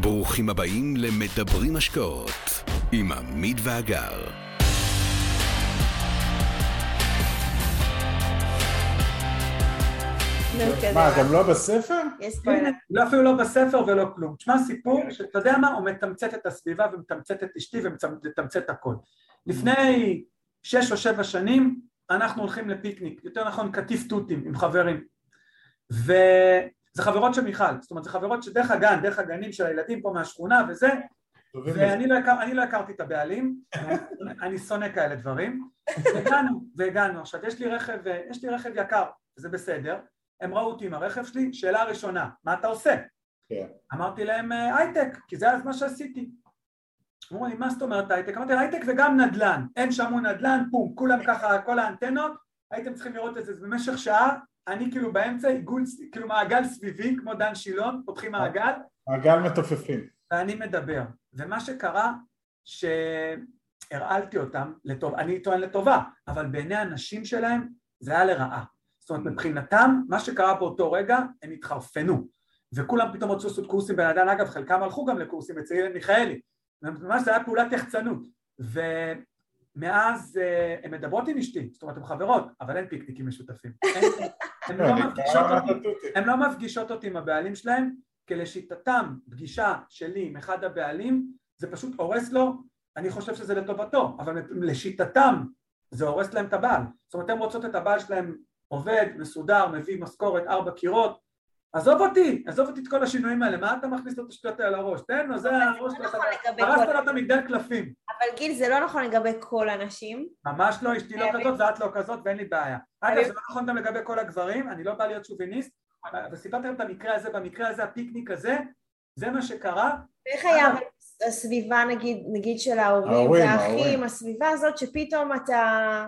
ברוכים הבאים למדברים השקעות עם עמית ואגר. מה, גם לא בספר? יש ספוילר. לא אפילו לא בספר ולא כלום. תשמע סיפור שאתה יודע מה, הוא מתמצת את הסביבה ומתמצת את אשתי ומתמצת הכל. לפני שש או שבע שנים אנחנו הולכים לפיקניק, יותר נכון קטיף תותים עם חברים. וזה חברות של מיכל, זאת אומרת זה חברות שדרך הגן, דרך הגנים של הילדים פה מהשכונה וזה, ואני לא, הכר, לא הכרתי את הבעלים, אני שונא כאלה דברים, והגענו, והגענו, עכשיו יש לי רכב, יש לי רכב יקר, זה בסדר, הם ראו אותי עם הרכב שלי, שאלה ראשונה, מה אתה עושה? כן. אמרתי להם הייטק, כי זה מה שעשיתי. אמרו לי, מה זאת אומרת הייטק? אמרתי הייטק וגם נדל"ן, הם שמעו נדל"ן, פום, כולם ככה, כל האנטנות, הייתם צריכים לראות את זה, במשך שעה, אני כאילו באמצע, עיגול, כאילו מעגל סביבי, כמו דן שילון, פותחים מעגל. מעגל מתופפים. ואני מדבר, ומה שקרה, שהרעלתי אותם, לטוב, אני טוען לטובה, אבל בעיני הנשים שלהם זה היה לרעה. זאת אומרת מבחינתם מה שקרה באותו רגע הם התחרפנו. וכולם פתאום רצו לעשות קורסים בנדל"ן אגב חלקם הלכו גם לקורסים אצל אילן מיכאלי. ממש זה היה פעולת יחצנות. ומאז הם מדברות עם אשתי. זאת אומרת הן חברות אבל אין פיקניקים משותפים הן לא, לא מפגישות אותי עם הבעלים שלהם כי לשיטתם פגישה שלי עם אחד הבעלים זה פשוט הורס לו אני חושב שזה לטובתו אבל לשיטתם זה הורס להם את הבעל. זאת אומרת הן רוצות את הבעל שלהם עובד, מסודר, מביא משכורת, ארבע קירות, עזוב אותי, עזוב אותי את כל השינויים האלה, מה אתה מכניס לו את השטויות האלה לראש? תן לו, זה הראש שלך, הרסת לו את המגדל קלפים. אבל גיל, זה לא נכון לגבי כל הנשים. ממש לא, אשתי לא כזאת ואת לא כזאת ואין לי בעיה. אגב, זה לא נכון גם לגבי כל הגברים, אני לא בא להיות שוביניסט, וסיפרתי להם את המקרה הזה, במקרה הזה, הפיקניק הזה, זה מה שקרה. איך היה הסביבה, נגיד, של ההורים והאחים, הסביבה הזאת שפתאום אתה...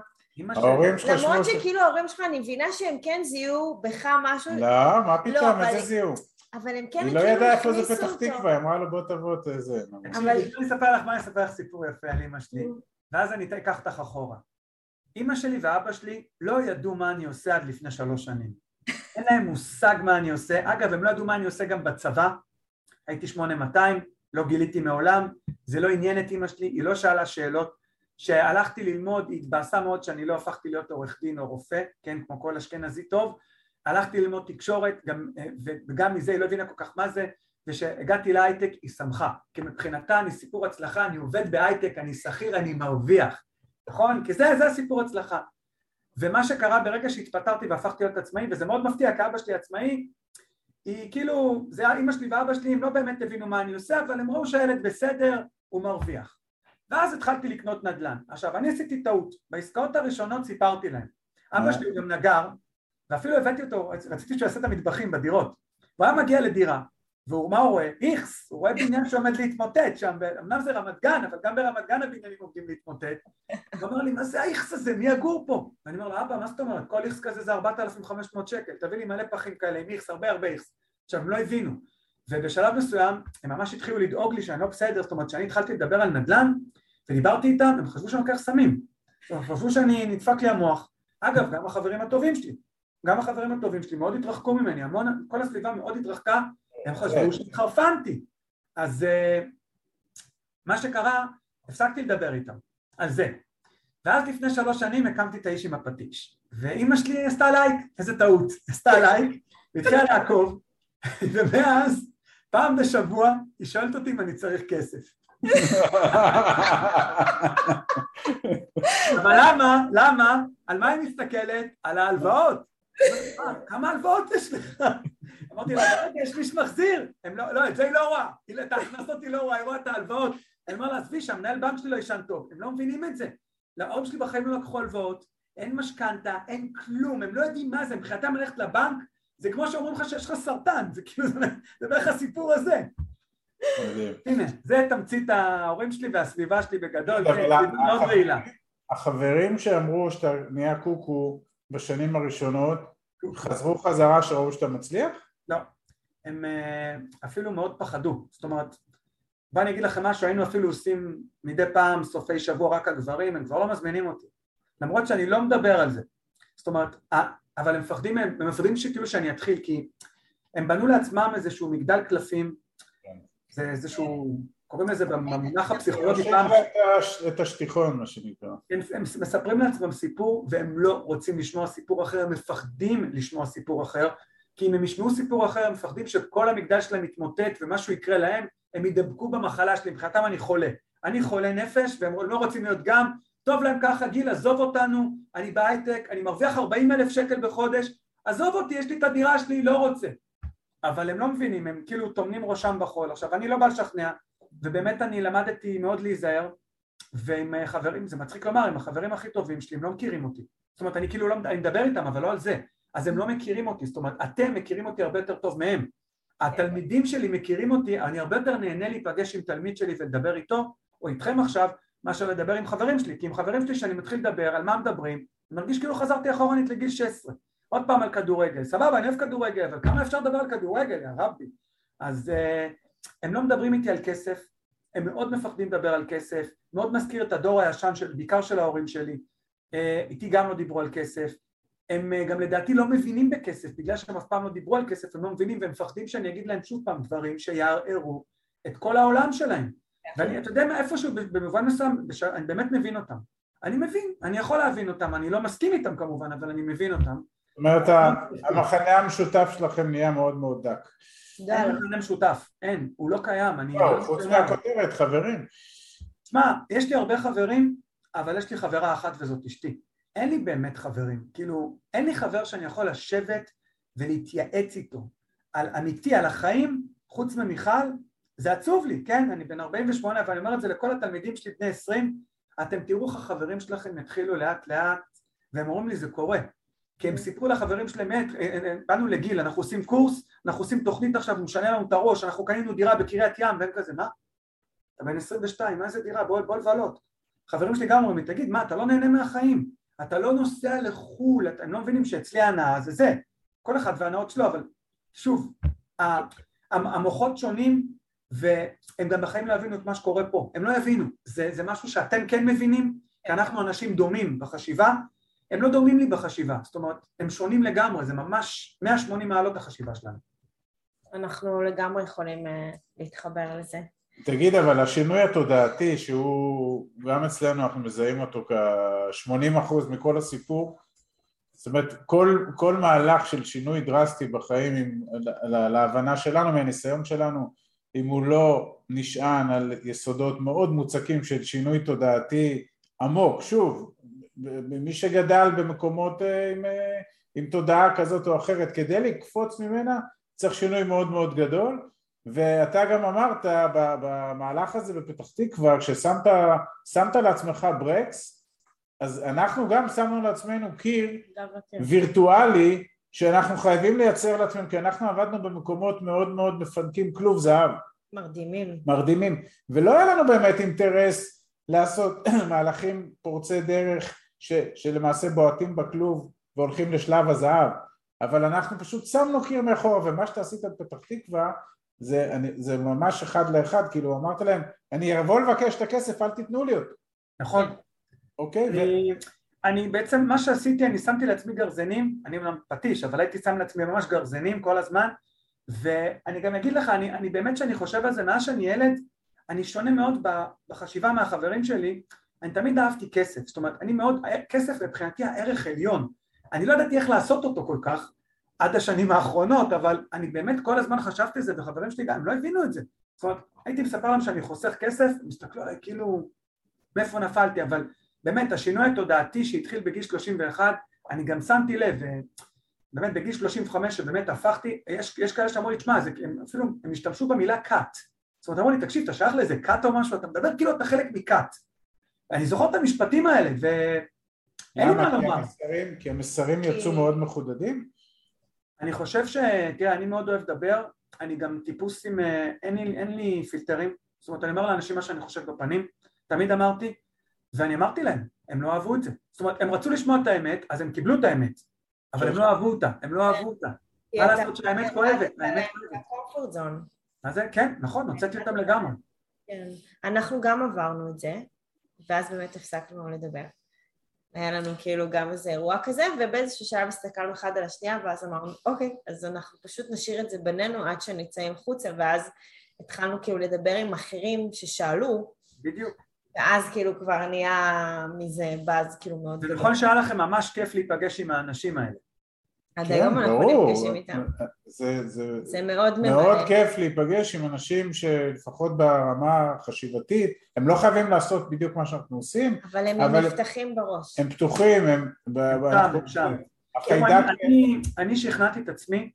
ההורים שלך למרות שכאילו ההורים שלך, אני מבינה שהם כן זיהו בך משהו... לא, מה פתאום, איזה זיהו? אבל הם כן היא לא ידעה איפה זה פתח תקווה, היא אמרה לו בוא תבוא את זה. אבל... אני אספר לך מה אני אספר לך סיפור יפה על אמא שלי, ואז אני אקח אותך אחורה. אמא שלי ואבא שלי לא ידעו מה אני עושה עד לפני שלוש שנים. אין להם מושג מה אני עושה. אגב, הם לא ידעו מה אני עושה גם בצבא. הייתי 8200, לא גיליתי מעולם, זה לא עניין את אמא שלי, היא לא שאלה שאלות. שהלכתי ללמוד, היא התבאסה מאוד שאני לא הפכתי להיות עורך דין או רופא, כן, כמו כל אשכנזי טוב, הלכתי ללמוד תקשורת, גם, וגם מזה היא לא הבינה כל כך מה זה, וכשהגעתי להייטק היא שמחה, כי מבחינתה אני סיפור הצלחה, אני עובד בהייטק, אני שכיר, אני מרוויח, נכון? כי זה, זה הסיפור הצלחה. ומה שקרה ברגע שהתפטרתי והפכתי להיות עצמאי, וזה מאוד מפתיע, כי אבא שלי עצמאי, היא כאילו, זה אימא שלי ואבא שלי, הם לא באמת הבינו מה אני עושה, אבל הם ראו שהילד בסדר, הוא מרוויח. ואז התחלתי לקנות נדל"ן. עכשיו, אני עשיתי טעות, בעסקאות הראשונות סיפרתי להם. אבא שלי גם נגר, ואפילו הבאתי אותו, רציתי שהוא יעשה את המטבחים בדירות. הוא היה מגיע לדירה, ומה הוא רואה? איכס, הוא רואה בניין שעומד להתמוטט שם, אמנם זה רמת גן, אבל גם ברמת גן הבניינים עומדים להתמוטט. הוא אומר לי, מה זה האיכס הזה? מי יגור פה? ואני אומר לו, אבא, מה זאת אומרת? כל איכס כזה זה 4,500 שקל, תביא לי מלא פחים כאלה עם איכס, הרבה הרבה איכס. עכשיו, הם לא הבינו. ובשלב מסוים הם ממש התחילו לדאוג לי שאני לא בסדר, זאת אומרת, כשאני התחלתי לדבר על נדל"ן ודיברתי איתם, הם חשבו שאני לוקח סמים. הם חשבו שאני נדפק לי המוח. אגב, גם החברים הטובים שלי, גם החברים הטובים שלי מאוד התרחקו ממני, המון, כל הסביבה מאוד התרחקה, הם חשבו שהתחרפנתי. אז uh, מה שקרה, הפסקתי לדבר איתם על זה. ואז לפני שלוש שנים הקמתי את האיש עם הפטיש. ואימא שלי עשתה לייק, איזה טעות, עשתה לייק, והתחילה לעקוב, ומאז, פעם בשבוע, היא שואלת אותי אם אני צריך כסף. אבל למה, למה, על מה היא מסתכלת? על ההלוואות. כמה הלוואות יש לך? אמרתי לה, יש מי שמחזיר. לא, לא, את זה היא לא רואה. את ההכנסות היא לא רואה, היא רואה את ההלוואות. אני אומר לה, עזבי שהמנהל בנק שלי לא ישן טוב. הם לא מבינים את זה. להורים שלי בחיים לא לקחו הלוואות, אין משכנתה, אין כלום, הם לא יודעים מה זה, מבחינתם ללכת לבנק זה כמו שאומרים לך שיש לך סרטן, זה כאילו, זה בערך הסיפור הזה. הנה, זה תמצית ההורים שלי והסביבה שלי בגדול, זה מאוד רעילה. החברים שאמרו שאתה נהיה קוקו בשנים הראשונות, חזרו חזרה שראו שאתה מצליח? לא, הם אפילו מאוד פחדו, זאת אומרת, בוא אני אגיד לכם משהו, היינו אפילו עושים מדי פעם סופי שבוע רק הגברים, הם כבר לא מזמינים אותי, למרות שאני לא מדבר על זה, זאת אומרת, אבל הם מפחדים, הם מפחדים שכאילו שאני אתחיל, כי הם בנו לעצמם איזשהו מגדל קלפים זה איזשהו, קוראים לזה במונח הפסיכולוגי פעם... את השטיחון מה שנקרא. הם, הם מספרים לעצמם סיפור והם לא רוצים לשמוע סיפור אחר, הם מפחדים לשמוע סיפור אחר, כי אם הם ישמעו סיפור אחר הם מפחדים שכל המגדל שלהם יתמוטט ומשהו יקרה להם, הם ידבקו במחלה שלי, מבחינתם אני חולה. אני חולה נפש והם לא רוצים להיות גם, טוב להם ככה, גיל, עזוב אותנו, אני בהייטק, אני מרוויח 40 אלף שקל בחודש, עזוב אותי, יש לי את הדירה שלי, לא רוצה. אבל הם לא מבינים, הם כאילו טומנים ראשם בחול. עכשיו, אני לא בא לשכנע, ובאמת אני למדתי מאוד להיזהר, ועם חברים, זה מצחיק לומר, עם החברים הכי טובים שלי, הם לא מכירים אותי. זאת אומרת, אני כאילו לא, אני מדבר איתם, אבל לא על זה. אז הם לא מכירים אותי, זאת אומרת, אתם מכירים אותי הרבה יותר טוב מהם. התלמידים שלי מכירים אותי, אני הרבה יותר נהנה להיפגש עם תלמיד שלי ולדבר איתו, או איתכם עכשיו, מאשר לדבר עם חברים שלי, כי עם חברים שלי שאני מתחיל לדבר על מה מדברים, אני מרגיש כאילו חזרתי אחורנית לגיל 16, עוד פעם על כדורגל, סבבה אני אוהב כדורגל, אבל כמה אפשר לדבר על כדורגל, יא רבי? אז uh, הם לא מדברים איתי על כסף, הם מאוד מפחדים לדבר על כסף, מאוד מזכיר את הדור הישן, של, בעיקר של ההורים שלי, uh, איתי גם לא דיברו על כסף, הם uh, גם לדעתי לא מבינים בכסף, בגלל שהם אף פעם לא דיברו על כסף, הם לא מבינים והם מפחדים שאני אגיד להם שוב פעם דברים שיערערו את כל העולם שלהם ואני, אתה יודע מה, איפשהו במובן מסוים, אני באמת מבין אותם. אני מבין, אני יכול להבין אותם, אני לא מסכים איתם כמובן, אבל אני מבין אותם. זאת אומרת, המחנה המשותף שלכם נהיה מאוד מאוד דק. אין מחנה משותף, אין, הוא לא קיים. אני לא, חוץ מהכותרת, חברים. תשמע, יש לי הרבה חברים, אבל יש לי חברה אחת וזאת אשתי. אין לי באמת חברים, כאילו, אין לי חבר שאני יכול לשבת ולהתייעץ איתו על אמיתי, על החיים, חוץ ממיכל, זה עצוב לי, כן? אני בן 48 ואני אומר את זה לכל התלמידים שלי בני 20 אתם תראו איך החברים שלכם יתחילו לאט לאט והם אומרים לי זה קורה כי הם סיפרו לחברים שלהם, אה, אה, אה, באנו לגיל, אנחנו עושים קורס, אנחנו עושים תוכנית עכשיו, הוא משנה לנו את הראש, אנחנו קנינו דירה בקריית ים והם כזה, מה? אתה בן 22, מה זה דירה? בוא, בוא לבלות חברים שלי גם אומרים לי, תגיד, מה, אתה לא נהנה מהחיים? אתה לא נוסע לחו"ל, הם לא מבינים שאצלי ההנאה זה זה, כל אחד והנאות שלו, אבל שוב, המוחות שונים והם גם בחיים לא יבינו את מה שקורה פה, הם לא יבינו, זה, זה משהו שאתם כן מבינים, כי אנחנו אנשים דומים בחשיבה, הם לא דומים לי בחשיבה, זאת אומרת, הם שונים לגמרי, זה ממש 180 מעלות החשיבה שלנו. אנחנו לגמרי יכולים uh, להתחבר לזה. תגיד, אבל השינוי התודעתי, שהוא, גם אצלנו אנחנו מזהים אותו כ-80% מכל הסיפור, זאת אומרת, כל, כל מהלך של שינוי דרסטי בחיים, עם, להבנה שלנו, מהניסיון שלנו, אם הוא לא נשען על יסודות מאוד מוצקים של שינוי תודעתי עמוק, שוב, מי שגדל במקומות אה, עם, אה, עם תודעה כזאת או אחרת, כדי לקפוץ ממנה צריך שינוי מאוד מאוד גדול. ואתה גם אמרת במהלך הזה בפתח תקווה כששמת לעצמך ברקס אז אנחנו גם שמנו לעצמנו קיר וירטואלי שאנחנו חייבים לייצר לעצמנו כי אנחנו עבדנו במקומות מאוד מאוד מפנקים. כלוב זהב. מרדימים. מרדימים. ולא היה לנו באמת אינטרס לעשות מהלכים פורצי דרך ש, שלמעשה בועטים בכלוב והולכים לשלב הזהב. אבל אנחנו פשוט שמנו קיר מאחורה ומה שאתה עשית בפתח תקווה זה, אני, זה ממש אחד לאחד. כאילו אמרת להם אני אבוא לבקש את הכסף אל תיתנו לי אותו. נכון. אוקיי אני, ו... אני בעצם מה שעשיתי אני שמתי לעצמי גרזנים אני אומנם פטיש אבל הייתי שם לעצמי ממש גרזנים כל הזמן ואני גם אגיד לך אני, אני באמת שאני חושב על זה מאז שאני ילד אני שונה מאוד בחשיבה מהחברים שלי אני תמיד אהבתי כסף, זאת אומרת, אני מאוד, כסף מבחינתי הערך עליון, אני לא ידעתי איך לעשות אותו כל כך עד השנים האחרונות, אבל אני באמת כל הזמן חשבתי זה, וחברים שלי גם, הם לא הבינו את זה, זאת אומרת, הייתי מספר להם שאני חוסך כסף, הם הסתכלו עליי כאילו, מאיפה נפלתי, אבל באמת, השינוי התודעתי שהתחיל בגיל 31, אני גם שמתי לב, באמת בגיל 35 שבאמת הפכתי, יש, יש כאלה שאמרו לי, תשמע, הם אפילו, הם השתמשו במילה cut, זאת אומרת, אמרו לי, תקשיב, אתה שייך לאיזה cut או משהו, אתה מדבר כאילו אתה חלק מ-cut, אני זוכר את המשפטים האלה, ואין לי מה לומר. כי המסרים יצאו מאוד מחודדים? אני חושב ש... תראה, אני מאוד אוהב לדבר, אני גם טיפוס עם... אה, אין לי, אין לי פילטרים, זאת אומרת, אני אומר לאנשים מה שאני חושב בפנים, תמיד אמרתי, ואני אמרתי להם, הם לא אהבו את זה. זאת אומרת, הם רצו לשמוע את האמת, אז הם קיבלו את האמת, אבל הם לא אהבו אותה, הם לא אהבו אותה. מה לעשות שהאמת כואבת, האמת כואבת. מה זה? כן, נכון, הוצאתי אותם לגמרי. כן, אנחנו גם עברנו את זה, ואז באמת הפסקנו לדבר. היה לנו כאילו גם איזה אירוע כזה, ובאיזשהו שלב הסתכלנו אחד על השנייה, ואז אמרנו, אוקיי, אז אנחנו פשוט נשאיר את זה בינינו עד שנצא חוצה, ואז התחלנו כאילו לדבר עם אחרים ששאלו, בדיוק. ואז כאילו כבר נהיה מזה באז כאילו מאוד זה נכון שהיה לכם ממש כיף להיפגש עם האנשים האלה. עד כן, היום אנחנו. נפגשים איתם. זה, זה, זה מאוד מאוד ממלא. כיף להיפגש עם אנשים שלפחות ברמה החשיבתית, הם לא חייבים לעשות בדיוק מה שאנחנו עושים, אבל הם אבל- נפתחים בראש. הם פתוחים, הם... שם, שם. החיידק... אני, אני, אני שכנעתי את עצמי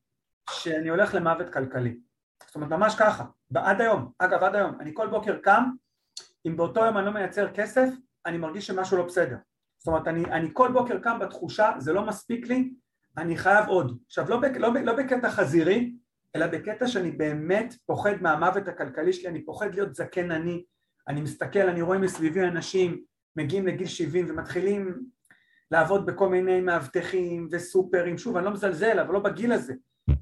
שאני הולך למוות כלכלי. זאת אומרת, ממש ככה, עד היום, אגב עד היום, אני כל בוקר קם, אם באותו יום אני לא מייצר כסף, אני מרגיש שמשהו לא בסדר. זאת אומרת, אני, אני כל בוקר קם בתחושה, זה לא מספיק לי, אני חייב עוד. עכשיו, לא, בק, לא, לא בקטע חזירי, אלא בקטע שאני באמת פוחד מהמוות הכלכלי שלי, אני פוחד להיות זקן אני, אני מסתכל, אני רואה מסביבי אנשים מגיעים לגיל 70 ומתחילים לעבוד בכל מיני מאבטחים וסופרים, שוב אני לא מזלזל אבל לא בגיל הזה.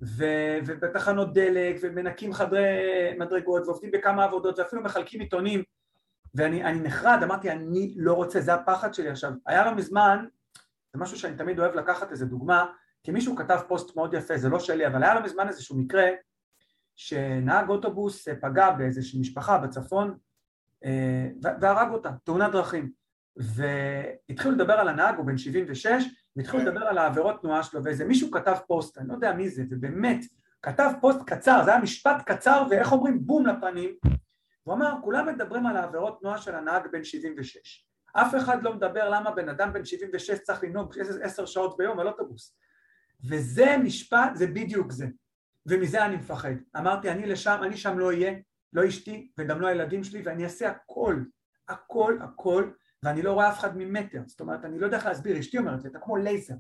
ו- ובתחנות דלק ומנקים חדרי מדרגות ועובדים בכמה עבודות ואפילו מחלקים עיתונים. ואני אני נחרד, אמרתי אני לא רוצה, זה הפחד שלי. עכשיו, היה לא מזמן, זה משהו שאני תמיד אוהב לקחת איזה דוגמה, כי מישהו כתב פוסט מאוד יפה, זה לא שלי, אבל היה לא מזמן איזשהו מקרה שנהג אוטובוס אה, פגע באיזושהי משפחה בצפון אה, והרג אותה, תאונת דרכים. והתחילו לדבר על הנהג, הוא בן 76, והתחילו לדבר על העבירות תנועה שלו, ואיזה מישהו כתב פוסט, אני לא יודע מי זה, ובאמת, כתב פוסט קצר, זה היה משפט קצר, ואיך אומרים בום לפנים, הוא אמר, כולם מדברים על העבירות תנועה של הנהג בן 76, אף אחד לא מדבר למה בן אדם בן 76 צריך לנהוג עשר שעות ביום על אוטובוס, וזה משפט, זה בדיוק זה, ומזה אני מפחד, אמרתי, אני לשם, אני שם לא אהיה, לא אשתי וגם לא הילדים שלי, ואני אעשה הכל, הכל, הכל, ואני לא רואה אף אחד ממטר, זאת אומרת, אני לא יודע איך להסביר, אשתי אומרת לי, אתה כמו לייזר,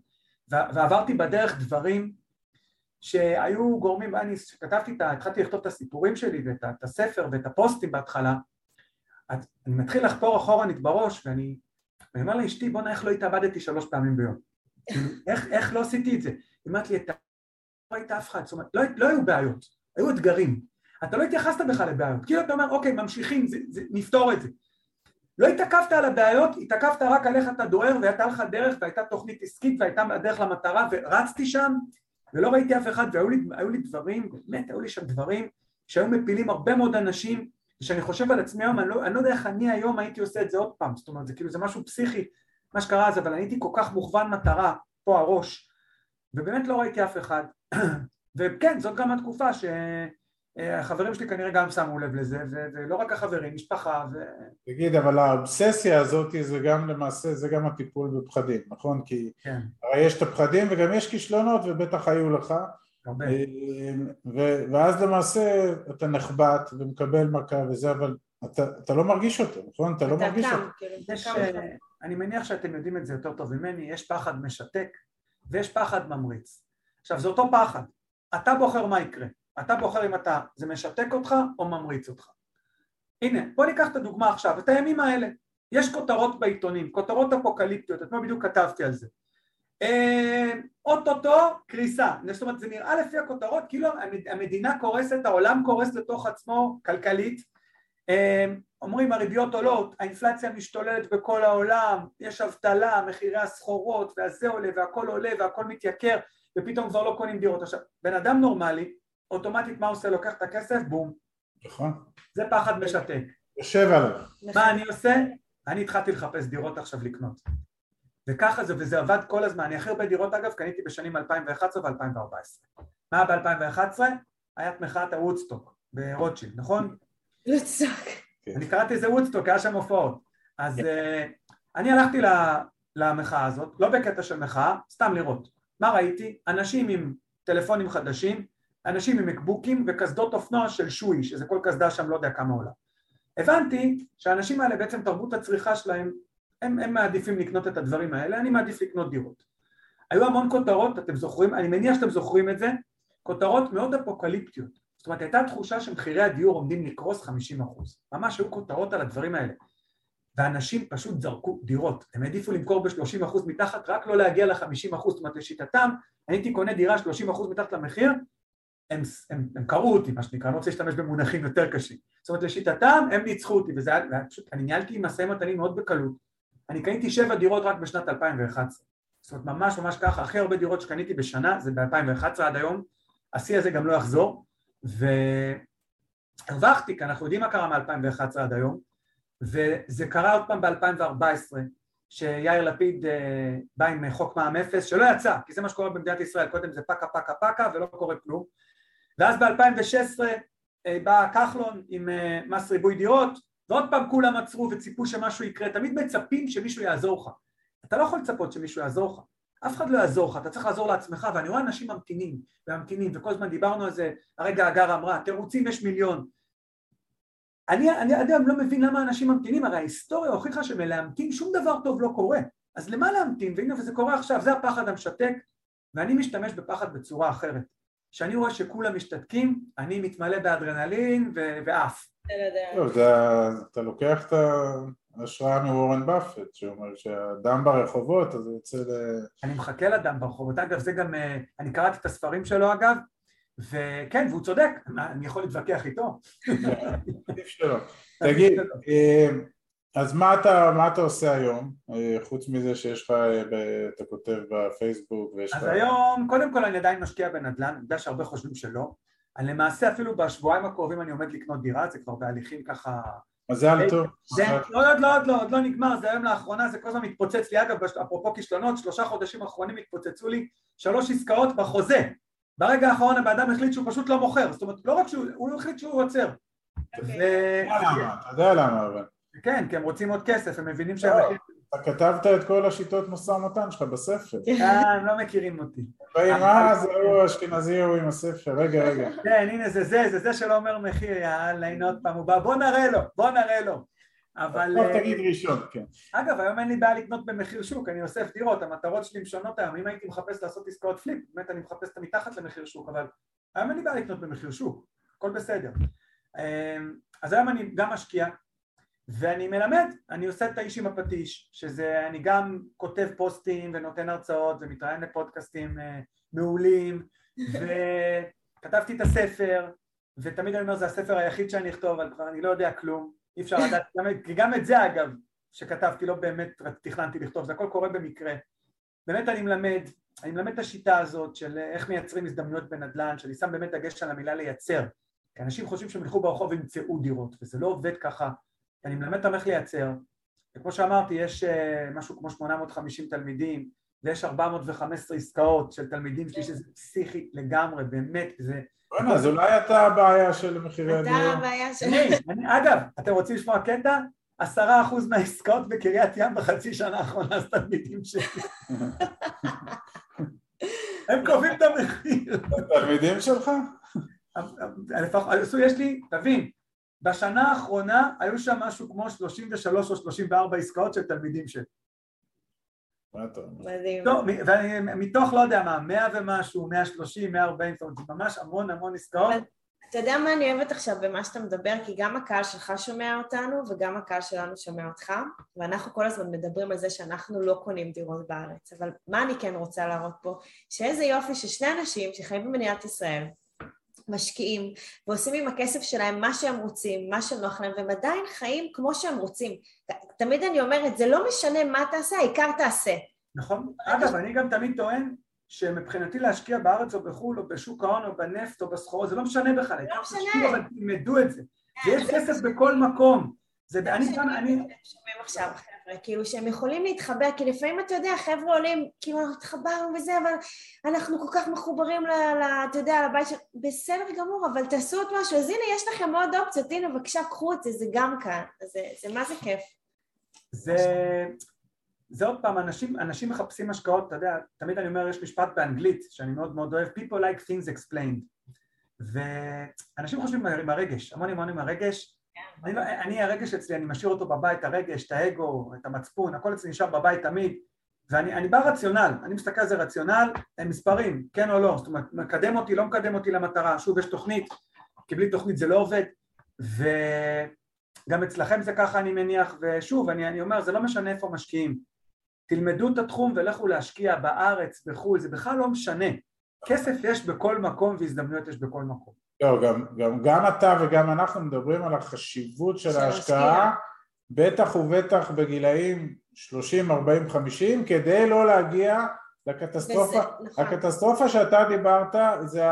ועברתי בדרך דברים שהיו גורמים, אני כתבתי, התחלתי לכתוב את הסיפורים שלי ואת הספר ואת הפוסטים בהתחלה, אז אני מתחיל לחפור אחורנית בראש, ואני ואני אומר לאשתי, בואנה, איך לא התאבדתי שלוש פעמים ביום? כאילו, איך, איך לא עשיתי את זה? היא אומרת לי, אתה לא ראית אף אחד, זאת אומרת, לא, לא היו בעיות, היו אתגרים, אתה לא התייחסת בכלל לבעיות, כאילו אתה אומר, אוקיי, ממשיכים, זה, זה, נפתור את זה. לא התעכבת על הבעיות, התעכבת רק על איך אתה דוהר והייתה לך דרך והייתה תוכנית עסקית והייתה הדרך למטרה ורצתי שם ולא ראיתי אף אחד והיו לי, לי דברים, באמת היו לי שם דברים שהיו מפילים הרבה מאוד אנשים ושאני חושב על עצמי היום, אני לא, אני לא יודע איך אני היום הייתי עושה את זה עוד פעם, זאת אומרת זה כאילו זה משהו פסיכי מה שקרה אז, אבל אני הייתי כל כך מוכוון מטרה, פה הראש ובאמת לא ראיתי אף אחד. וכן, זאת גם התקופה ש... החברים שלי כנראה גם שמו לב לזה, ו- ולא רק החברים, משפחה ו... תגיד, אבל האובססיה הזאת זה גם למעשה, זה גם הטיפול בפחדים, נכון? כי כן, הרי יש את הפחדים וגם יש כישלונות ובטח היו לך, ואז למעשה אתה נחבט ומקבל מכה וזה, אבל אתה, אתה לא מרגיש אותו, נכון? אתה לא אתה מרגיש אותו. כאילו, קם אה. אני מניח שאתם יודעים את זה יותר טוב ממני, יש פחד משתק ויש פחד ממריץ. עכשיו זה אותו פחד, אתה בוחר מה יקרה, אתה בוחר אם אתה, זה משתק אותך או ממריץ אותך. הנה, בוא ניקח את הדוגמה עכשיו, את הימים האלה, יש כותרות בעיתונים, כותרות אפוקליפטיות, אתמול בדיוק כתבתי על זה. אה, אוטוטו קריסה, זאת אומרת זה נראה לפי הכותרות כאילו המדינה קורסת, העולם קורס לתוך עצמו כלכלית, אה, אומרים הריביות עולות, האינפלציה משתוללת בכל העולם, יש אבטלה, מחירי הסחורות והזה עולה והכל עולה והכל מתייקר ופתאום כבר לא קונים דירות. עכשיו, בן אדם נורמלי, אוטומטית מה עושה? לוקח את הכסף, בום. נכון? זה פחד משתק. יושב עליו. מה אני עושה? אני התחלתי לחפש דירות עכשיו לקנות. וככה זה, וזה עבד כל הזמן. אני הכי הרבה דירות אגב קניתי בשנים 2011 ו-2014. מה ב-2011? היה את מחאת הוודסטוק ברוטשילד, נכון? לצעוק. אני קראתי איזה וודסטוק, היה שם הופעות. אז אה, אני הלכתי למחאה הזאת, לא בקטע של מחאה, סתם לראות. מה ראיתי? אנשים עם טלפונים חדשים, אנשים עם מקבוקים וקסדות אופנוע של שוי, שזה כל קסדה שם לא יודע כמה עולה. הבנתי שהאנשים האלה בעצם תרבות הצריכה שלהם, הם, הם מעדיפים לקנות את הדברים האלה, אני מעדיף לקנות דירות. היו המון כותרות, אתם זוכרים, אני מניח שאתם זוכרים את זה, כותרות מאוד אפוקליפטיות. זאת אומרת, הייתה תחושה שמחירי הדיור עומדים לקרוס 50 אחוז. ממש היו כותרות על הדברים האלה. ואנשים פשוט זרקו דירות, הם העדיפו למכור ב-30 אחוז מתחת, רק לא להגיע ל-50 אחוז, זאת אומרת לשיטתם, הייתי קונה דירה 30 אחוז מתחת למחיר, הם, הם, הם קראו אותי, מה שנקרא, אני לא רוצה להשתמש במונחים יותר קשים. זאת אומרת, לשיטתם הם ניצחו אותי, וזה היה, פשוט, אני ניהלתי משאים ומתנים מאוד בקלות. אני קניתי שבע דירות רק בשנת 2011. זאת אומרת, ממש ממש ככה, הכי הרבה דירות שקניתי בשנה זה ב-2011 עד היום, השיא הזה גם לא יחזור, ו... הרווחתי, כי אנחנו יודעים מה קרה מ-2011 עד היום, וזה קרה עוד פעם ב-2014, שיאיר לפיד אה, בא עם חוק מע"מ אפס, שלא יצא, כי זה מה שקורה במדינת ישראל, קודם זה פקה פקה פקה ולא קורה כלום, ואז ב-2016 אה, בא כחלון עם אה, מס ריבוי דירות, ועוד פעם כולם עצרו וציפו שמשהו יקרה, תמיד מצפים שמישהו יעזור לך, אתה לא יכול לצפות שמישהו יעזור לך, אף אחד לא יעזור לך, אתה צריך לעזור לעצמך, ואני רואה אנשים ממתינים וממתינים, וכל הזמן דיברנו על זה, הרגע הגר אמרה, תירוצים יש מיליון, אני, אני עד היום לא מבין למה אנשים ממתינים, הרי ההיסטוריה הוכיחה שמלהמתין שום דבר טוב לא קורה, אז למה להמתין? והנה וזה קורה עכשיו, זה הפחד המשתק, ואני משתמש בפחד בצורה אחרת. כשאני רואה שכולם משתתקים, אני מתמלא באדרנלין ועף. טוב, אתה לוקח את ההשראה מוורן באפט, שאומר שהדם ברחובות, אז הוא יוצא ל... אני מחכה לדם ברחובות. אגב, זה גם, אה, אני קראתי את הספרים שלו אגב, וכן, והוא צודק, אני יכול להתווכח איתו. תגיד, אה, אז מה אתה, מה אתה עושה היום, אה, חוץ מזה שיש לך, אתה כותב בפייסבוק ויש לך... אז היום, קודם כל אני עדיין משקיע בנדל"ן, אני יודע שהרבה חושבים שלא. אני למעשה אפילו בשבועיים הקרובים אני עומד לקנות דירה, זה כבר בהליכים ככה... מזל טוב. זה, לא, עוד לא, עוד לא, עוד לא נגמר, זה היום לאחרונה, זה כל הזמן מתפוצץ לי, אגב, אפרופו כישלונות, שלושה חודשים אחרונים התפוצצו לי שלוש עסקאות בחוזה, ברגע האחרון הבן אדם החליט שהוא פשוט לא מוכר, זאת אומרת לא רק שהוא, הוא החליט שהוא עוצר. אתה יודע למה אבל. כן, כי הם רוצים עוד כסף, הם מבינים שהם... אתה כתבת את כל השיטות משא ומתן שלך בספר. אה, הם לא מכירים אותי. מה זה הוא אשכנזי הוא עם הספר, רגע רגע. כן, הנה זה זה, זה זה שלא אומר מחיר, יאללה, הנה עוד פעם, הוא בא, בוא נראה לו, בוא נראה לו. אבל... טוב תגיד ראשון, כן. אגב, היום אין לי בעיה לקנות במחיר שוק, אני אוסף דירות, המטרות שלי משנות היום, אם הייתי מחפש לעשות עסקאות פליפ, באמת אני מחפש את המתחת למחיר שוק, אבל היום אין לי בעיה לקנות במחיר שוק, הכל בסדר. אז היום אני גם משקיע, ואני מלמד, אני עושה את האיש עם הפטיש, שזה, אני גם כותב פוסטים ונותן הרצאות ומתראיין לפודקאסטים אה, מעולים, וכתבתי את הספר, ותמיד אני אומר זה הספר היחיד שאני אכתוב, אבל כבר אני לא יודע כלום, אי אפשר לדעת, כי גם את זה אגב, שכתבתי לא באמת תכננתי לכתוב, זה הכל קורה במקרה. באמת אני מלמד, אני מלמד את השיטה הזאת של איך מייצרים הזדמנויות בנדל"ן, שאני שם באמת דגש על המילה לייצר, כי אנשים חושבים שהם ילכו ברחוב וימצאו דירות, וזה לא עובד ככה, אני מלמד אותם איך לייצר, וכמו שאמרתי, יש אה, משהו כמו 850 תלמידים, ויש 415 עסקאות של תלמידים שלי שזה פסיכי לגמרי, באמת, זה... בוא'נה, אז אולי אתה הבעיה של מחירי הדיור. אתה הבעיה של... אגב, אתם רוצים לשמוע קטע? עשרה אחוז מהעסקאות בקריית ים בחצי שנה האחרונה זה תלמידים שלי. הם קובעים את המחיר. תלמידים שלך? יש לי, תבין, בשנה האחרונה היו שם משהו כמו 33 או 34 עסקאות של תלמידים שלי. מדהים. טוב, ואני מתוך לא יודע מה, 100 ומשהו, 130, 140, זאת אומרת, זה ממש המון המון עסקאות. אתה יודע מה אני אוהבת עכשיו במה שאתה מדבר? כי גם הקהל שלך שומע אותנו וגם הקהל שלנו שומע אותך, ואנחנו כל הזמן מדברים על זה שאנחנו לא קונים דירות בארץ. אבל מה אני כן רוצה להראות פה? שאיזה יופי ששני אנשים שחיים במדינת ישראל, משקיעים ועושים עם הכסף שלהם מה שהם רוצים, מה שנוח להם, והם עדיין חיים כמו שהם רוצים. תמיד אני אומרת, זה לא משנה מה תעשה, העיקר תעשה. נכון. אגב, אני גם תמיד טוען שמבחינתי להשקיע בארץ או בחו"ל או בשוק ההון או בנפט או בסחורות, זה לא משנה בכלל. לא משנה. אבל תלמדו את זה. ויש כסף בכל מקום. זה, אני גם, אני... שומעים עכשיו, חבר'ה, כאילו שהם יכולים להתחבר, כי לפעמים אתה יודע, חבר'ה עולים, כאילו אנחנו התחברנו וזה, אבל אנחנו כל כך מחוברים, ל, אתה יודע, לבית של... בסדר גמור, אבל תעשו עוד משהו, אז הנה, יש לכם עוד אופציות, הנה, בבקשה, קחו את זה, זה גם כאן, זה, זה מה זה כיף. זה... זה עוד פעם, אנשים, אנשים מחפשים השקעות, אתה יודע, תמיד אני אומר, יש משפט באנגלית שאני מאוד מאוד אוהב, people like things explained ואנשים חושבים עם הרגש, המון המון עם הרגש אני, לא, אני הרגש אצלי, אני משאיר אותו בבית, הרגש, את האגו, את המצפון, הכל אצלי נשאר בבית תמיד. ואני בא רציונל, אני מסתכל על זה רציונל, הם מספרים, כן או לא, זאת אומרת, מקדם אותי, לא מקדם אותי למטרה, שוב יש תוכנית, כי בלי תוכנית זה לא עובד. וגם אצלכם זה ככה אני מניח, ושוב, אני, אני אומר, זה לא משנה איפה משקיעים, תלמדו את התחום ולכו להשקיע בארץ, בחו"ל, זה בכלל לא משנה, כסף יש בכל מקום והזדמנויות יש בכל מקום לא, גם, גם, גם אתה וגם אנחנו מדברים על החשיבות של ההשקעה, בטח ובטח בגילאים 30, 40, 50, כדי לא להגיע זה הקטסטרופה, נכון. הקטסטרופה שאתה דיברת זה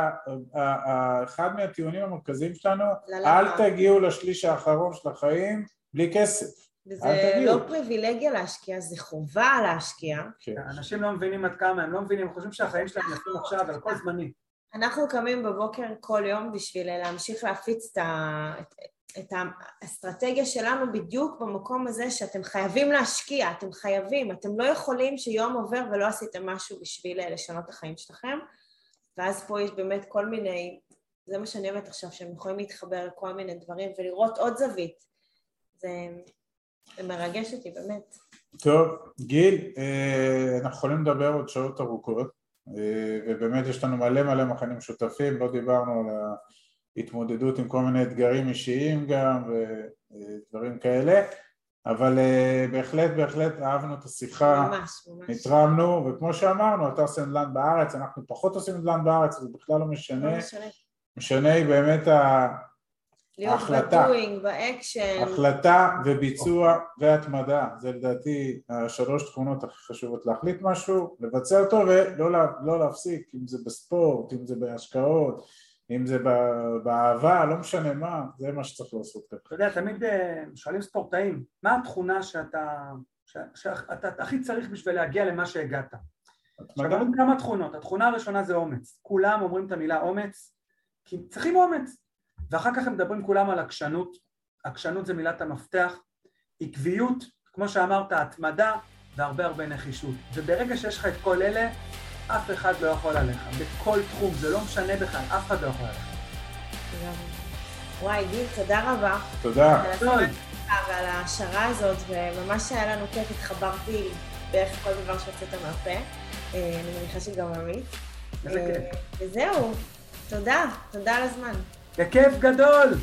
אחד מהטיעונים המרכזיים שלנו, ללמה? אל תגיעו לשליש האחרון של החיים בלי כסף. וזה אל תגיעו. לא פריבילגיה להשקיע, זה חובה להשקיע. כן. אנשים לא מבינים עד כמה, הם לא מבינים, הם חושבים שהחיים שלהם יפים עכשיו, אבל הכל זמני. אנחנו קמים בבוקר כל יום בשביל להמשיך להפיץ את, ה... את, את האסטרטגיה שלנו בדיוק במקום הזה שאתם חייבים להשקיע, אתם חייבים, אתם לא יכולים שיום עובר ולא עשיתם משהו בשביל לשנות את החיים שלכם, ואז פה יש באמת כל מיני, זה מה שאני אוהבת עכשיו, שהם יכולים להתחבר לכל מיני דברים ולראות עוד זווית. זה, זה מרגש אותי, באמת. טוב, גיל, אה, אנחנו יכולים לדבר עוד שעות ארוכות, ובאמת יש לנו מלא מלא מכנים משותפים, לא דיברנו על ההתמודדות עם כל מיני אתגרים אישיים גם ודברים כאלה, אבל אה, בהחלט בהחלט אהבנו את השיחה, ממש, ממש. נתרמנו, וכמו שאמרנו, אתה עושה נדל"ן בארץ, אנחנו פחות עושים נדל"ן בארץ, זה בכלל לא משנה, לא משנה. משנה היא באמת ה... להיות ההחלטה. ב doing, ב action. החלטה וביצוע והתמדה, זה לדעתי השלוש תכונות הכי חשובות להחליט משהו, לבצע אותו ולא לה- לא להפסיק, אם זה בספורט, אם זה בהשקעות, אם זה באהבה, לא משנה מה, זה מה שצריך לעשות ככה. אתה יודע, תמיד אה, שואלים ספורטאים, מה התכונה שאתה, ש- שאתה הכי צריך בשביל להגיע למה שהגעת? עכשיו? אומרים כמה תכונות, התכונה הראשונה זה אומץ, כולם אומרים את המילה אומץ, כי צריכים אומץ, ואחר כך הם מדברים כולם על עקשנות, עקשנות זה מילת המפתח, עקביות, כמו שאמרת, התמדה והרבה הרבה נחישות, וברגע שיש לך את כל אלה, אף אחד לא יכול עליך, בכל תחום, זה לא משנה בכלל, אף אחד לא יכול עליך. לגמרי. וואי, גיל, תודה רבה. תודה. ועל ההעשרה הזאת, וממש היה לנו כיף, התחברתי בערך כל דבר שהוצאת מהפה. אה, אני מניחה שגם עמית. אה. וזהו, תודה, תודה על הזמן. בכיף גדול!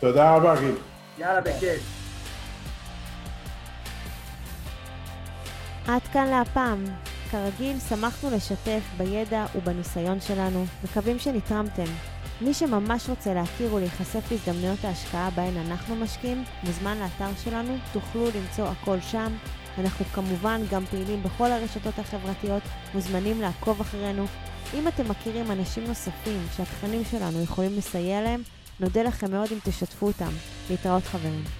תודה רבה גיל. יאללה, בכיף. עד כאן להפעם. כרגיל, שמחנו לשתף בידע ובניסיון שלנו, מקווים שנתרמתם. מי שממש רוצה להכיר ולהיחשף להזדמנויות ההשקעה בהן אנחנו משקיעים, מוזמן לאתר שלנו, תוכלו למצוא הכל שם. אנחנו כמובן גם פעילים בכל הרשתות החברתיות, מוזמנים לעקוב אחרינו. אם אתם מכירים אנשים נוספים שהתכנים שלנו יכולים לסייע להם, נודה לכם מאוד אם תשתפו אותם. להתראות חברים.